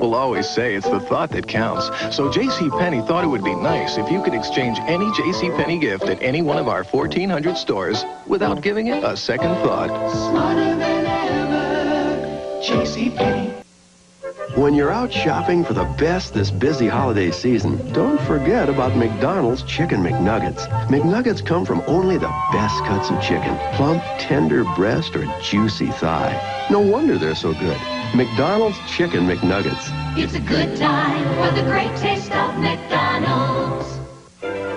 People always say it's the thought that counts. So JCPenney thought it would be nice if you could exchange any JCPenney gift at any one of our 1,400 stores without giving it a second thought. Smarter than ever. JCPenney. When you're out shopping for the best this busy holiday season, don't forget about McDonald's Chicken McNuggets. McNuggets come from only the best cuts of chicken. Plump, tender breast or juicy thigh. No wonder they're so good. McDonald's Chicken McNuggets. It's a good time for the great taste of McDonald's.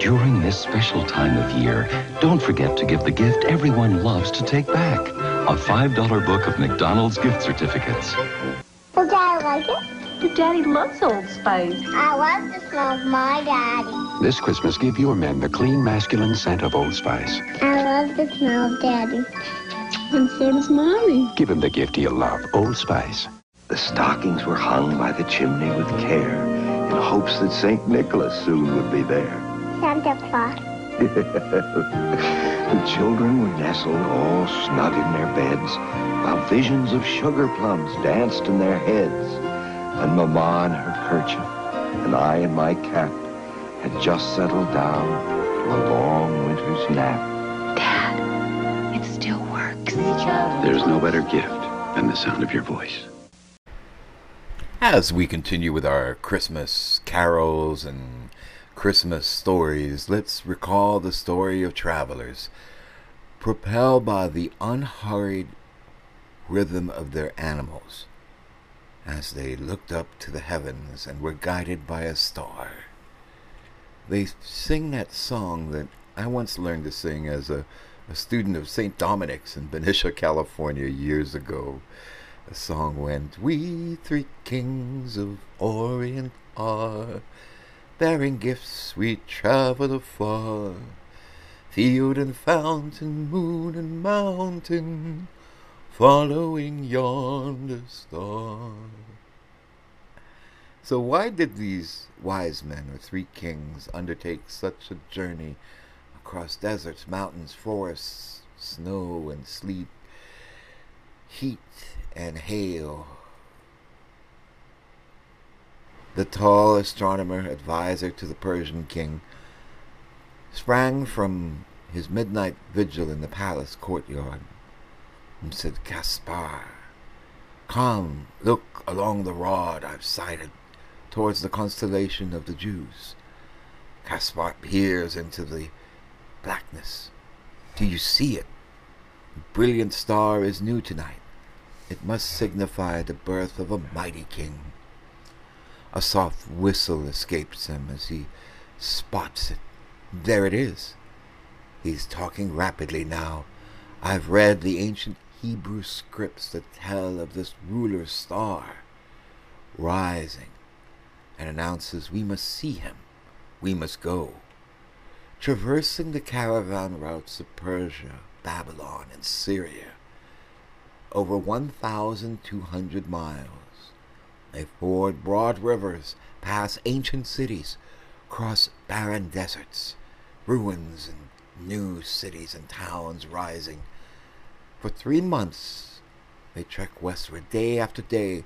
During this special time of year, don't forget to give the gift everyone loves to take back. A $5 book of McDonald's gift certificates. Will Daddy like it? Your daddy loves Old Spice. I love the smell of my daddy. This Christmas, give your men the clean, masculine scent of Old Spice. I love the smell of Daddy. And so does Mommy. Give him the gift he'll love, Old Spice. The stockings were hung by the chimney with care in hopes that St. Nicholas soon would be there. Santa Claus. the children were nestled all snug in their beds while visions of sugar plums danced in their heads. And Mamma in her kerchief and I in my cap had just settled down to a long winter's nap. Dad, it still works. There's no better gift than the sound of your voice. As we continue with our Christmas carols and Christmas stories, let's recall the story of travelers. Propelled by the unhurried rhythm of their animals, as they looked up to the heavens and were guided by a star. They sing that song that I once learned to sing as a, a student of St. Dominic's in Benicia, California, years ago. The song went, We three kings of Orient are, bearing gifts we travel afar. Field and fountain, moon and mountain, following yonder star. So, why did these wise men or three kings undertake such a journey across deserts, mountains, forests, snow and sleet, heat and hail? The tall astronomer, advisor to the Persian king, sprang from his midnight vigil in the palace courtyard and said, Caspar, come, look along the rod I've sighted towards the constellation of the Jews. Caspar peers into the blackness. Do you see it? The brilliant star is new tonight. It must signify the birth of a mighty king. A soft whistle escapes him as he spots it. There it is. He's talking rapidly now. I've read the ancient Hebrew scripts that tell of this ruler's star rising and announces we must see him, we must go. Traversing the caravan routes of Persia, Babylon, and Syria, over 1,200 miles, they ford broad rivers, pass ancient cities, cross barren deserts, ruins and new cities and towns rising. For three months they trek westward day after day,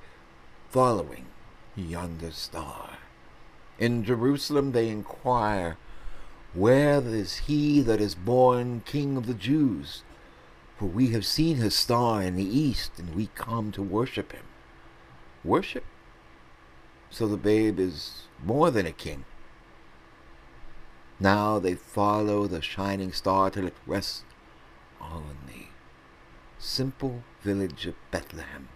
following yonder star. In Jerusalem they inquire, Where is he that is born King of the Jews? For we have seen his star in the east, and we come to worship him. Worship? So the babe is more than a king. Now they follow the shining star till it rests on the simple village of Bethlehem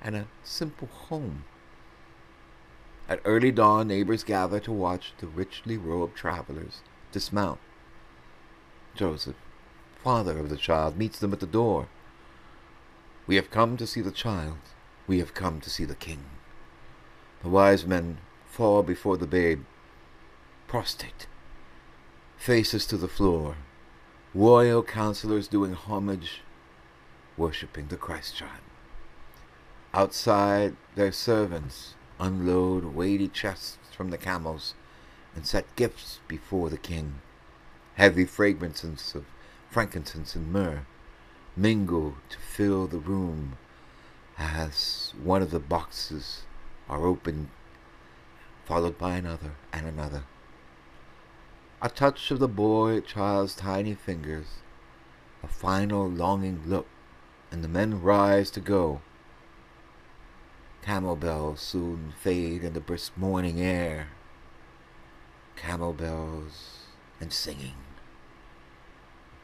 and a simple home. At early dawn, neighbors gather to watch the richly robed travelers dismount. Joseph, father of the child, meets them at the door. We have come to see the child. We have come to see the king. The wise men fall before the babe, prostrate, faces to the floor, royal counselors doing homage, worshipping the Christ child. Outside, their servants unload weighty chests from the camels and set gifts before the king. Heavy fragrances of frankincense and myrrh mingle to fill the room as one of the boxes are opened, followed by another and another. A touch of the boy child's tiny fingers, a final longing look, and the men rise to go. Camel bells soon fade in the brisk morning air. Camel bells and singing.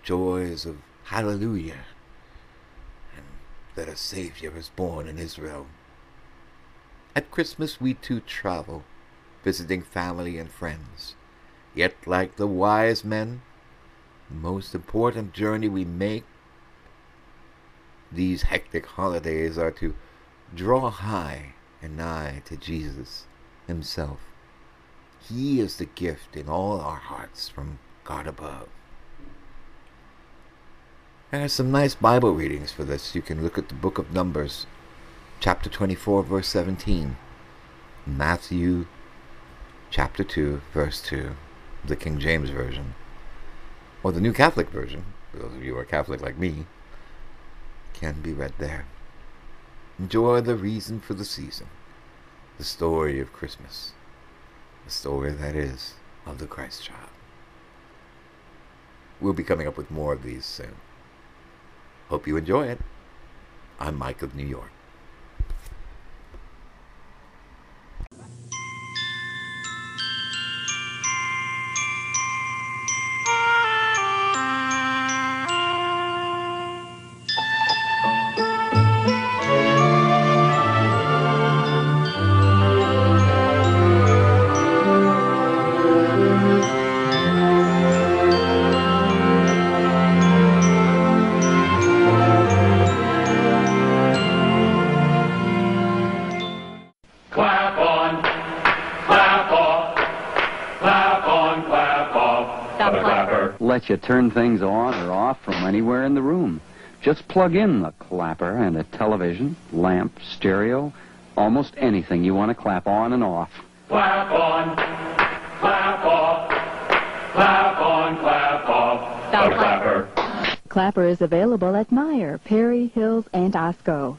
Joys of hallelujah. And that a Savior is born in Israel. At Christmas we too travel, visiting family and friends. Yet like the wise men, the most important journey we make these hectic holidays are to Draw high and nigh to Jesus Himself. He is the gift in all our hearts from God above. There are some nice Bible readings for this. You can look at the book of Numbers, chapter 24, verse 17, Matthew chapter 2, verse 2, the King James Version, or the New Catholic Version, for those of you who are Catholic like me, can be read there. Enjoy the reason for the season, the story of Christmas, the story that is of the Christ child. We'll be coming up with more of these soon. Hope you enjoy it. I'm Mike of New York. You turn things on or off from anywhere in the room. Just plug in the clapper and a television, lamp, stereo, almost anything you want to clap on and off. Clap on, clap off, clap on, clap off. The clapper. Clapper is available at Meijer, Perry, Hills, and Osco.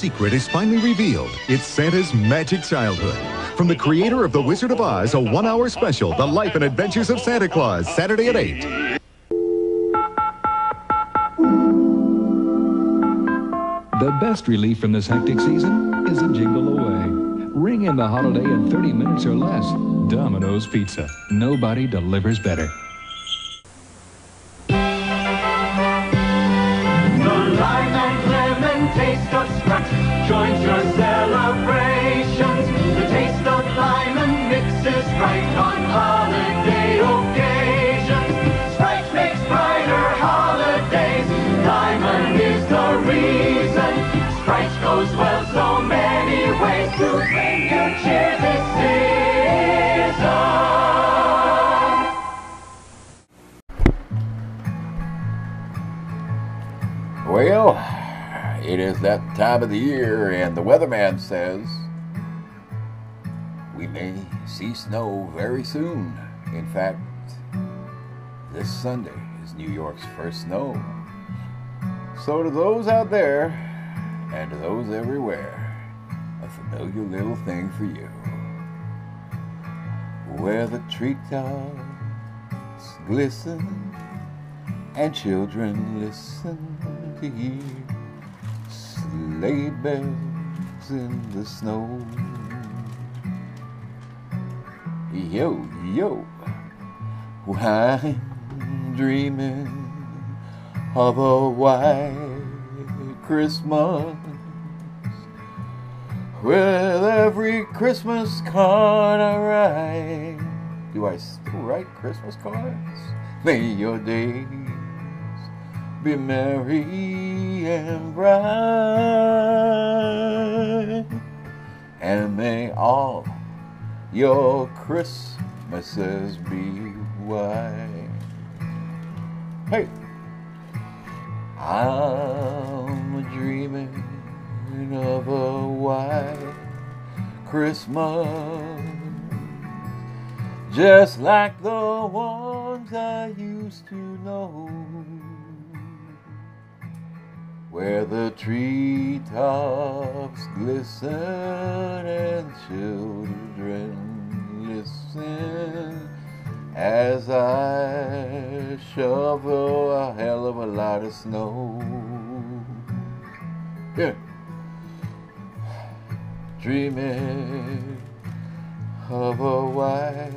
Secret is finally revealed. It's Santa's magic childhood. From the creator of The Wizard of Oz, a one-hour special, The Life and Adventures of Santa Claus, Saturday at 8. The best relief from this hectic season is a jingle away. Ring in the holiday in 30 minutes or less. Domino's Pizza. Nobody delivers better. It is that time of the year, and the weatherman says we may see snow very soon. In fact, this Sunday is New York's first snow. So, to those out there and to those everywhere, a familiar little thing for you. Where the treetops glisten and children listen to hear sleigh bells in the snow. Yo, yo, I'm dreaming of a white Christmas with every Christmas card I write. Do I still write Christmas cards? May your days be merry and bright. And may all your Christmases be white. Hey, I'm dreaming of a white Christmas, just like the ones I used to know, where the treetops glisten and children listen as I shovel a hell of a lot of snow. Yeah. Dreaming of a white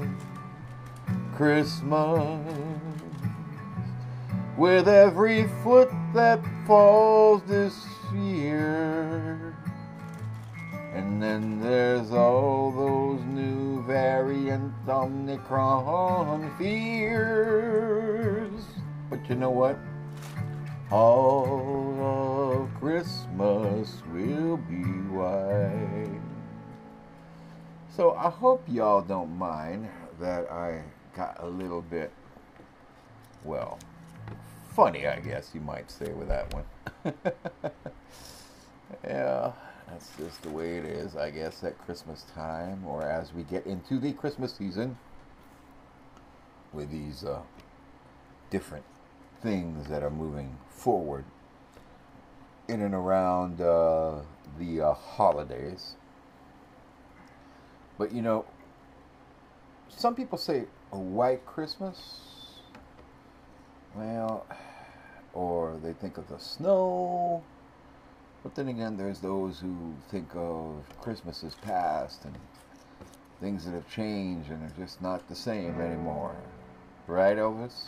Christmas with every foot that falls this year. And then there's all those new variant Omicron fears. But you know what? All of Christmas will be white. So I hope y'all don't mind that I got a little bit, well, funny, I guess you might say, with that one. yeah, that's just the way it is, I guess, at Christmas time, or as we get into the Christmas season with these uh, different things that are moving forward in and around uh, the uh, holidays. But you know, some people say a white Christmas. Well, or they think of the snow. But then again, there's those who think of Christmas as past and things that have changed and are just not the same anymore. Right, Elvis?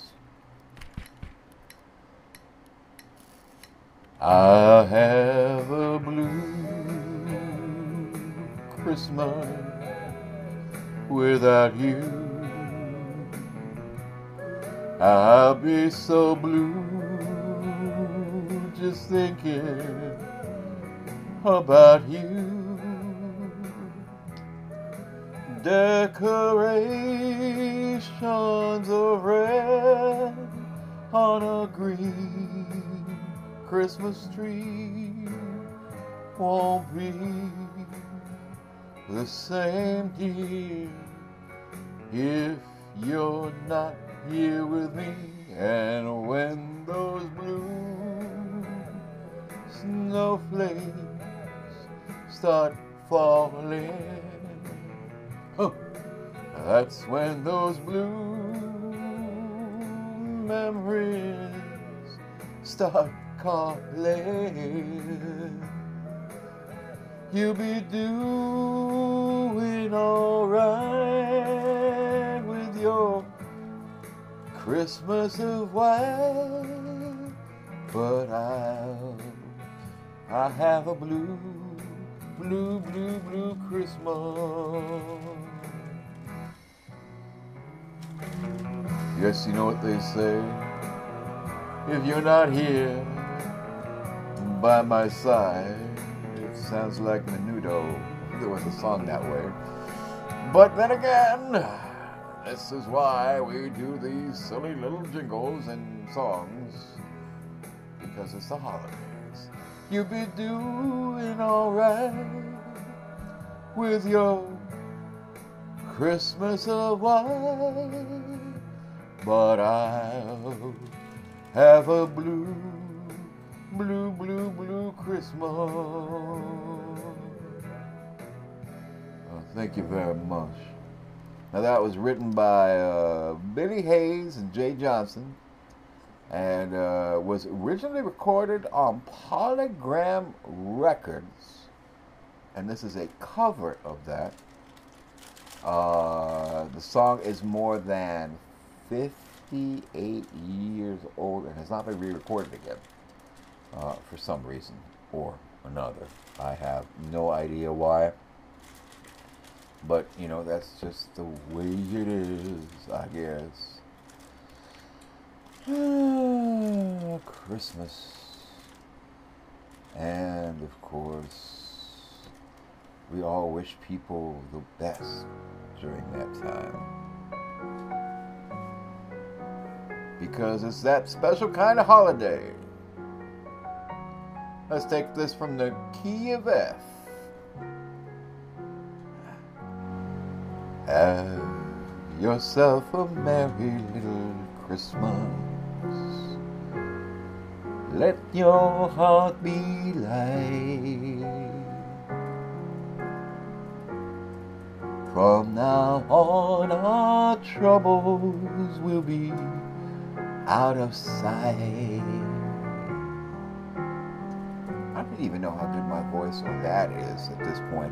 I have a blue Christmas without you. I'll be so blue just thinking about you. Decorations of red on a green Christmas tree won't be the same, dear, if you're not here with me. And when those blue snowflakes start falling, oh, that's when those blue memories start calling. You'll be doing alright Christmas of white, but I'll I have a blue, blue, blue, blue Christmas. Yes, you know what they say. If you're not here by my side, it sounds like Menudo. There was a song that way. But then again, this is why we do these silly little jingles and songs. Because it's the holidays. You'll be doing alright with your Christmas of white. But I'll have a blue, blue, blue, blue Christmas. Oh, thank you very much. Now that was written by uh, Billy Hayes and Jay Johnson, and uh, was originally recorded on Polygram Records. And this is a cover of that. Uh, the song is more than 58 years old and has not been re-recorded again uh, for some reason or another. I have no idea why. But, you know, that's just the way it is, I guess. Christmas. And, of course, we all wish people the best during that time. Because it's that special kind of holiday. Let's take this from the key of F. Have yourself a merry little Christmas. Let your heart be light. From now on, our troubles will be out of sight. I don't even know how good my voice on that is at this point.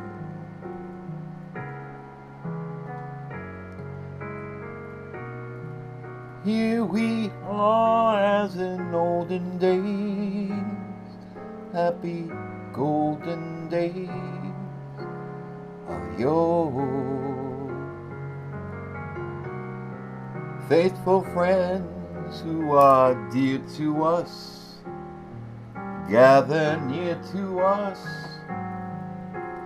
Here we are as in olden days, happy golden days of yore. Faithful friends who are dear to us, gather near to us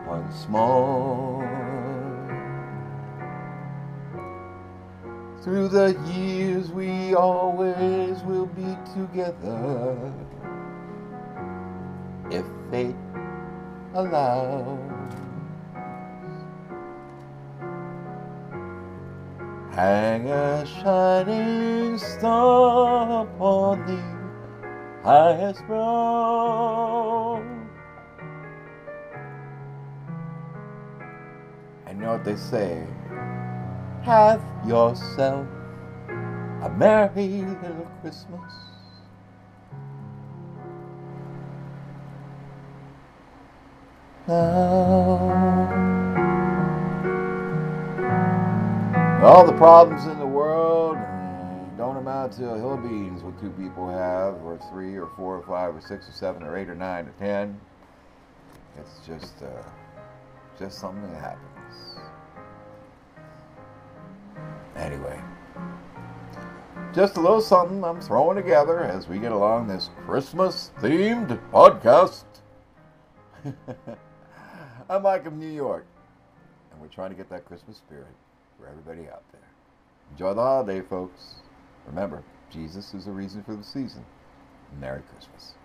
once more. Through the years we always will be together if fate allows. Hang a shining star upon the highest brow. You know what they say? Have yourself a merry little Christmas. Now, all the problems in the world don't amount to a hill of beans what two people have, or three, or four, or five, or six, or seven, or eight, or nine, or ten. It's just, uh, just something that happens. Anyway, just a little something I'm throwing together as we get along this Christmas themed podcast. I'm Mike from New York, and we're trying to get that Christmas spirit for everybody out there. Enjoy the holiday, folks. Remember, Jesus is the reason for the season. Merry Christmas.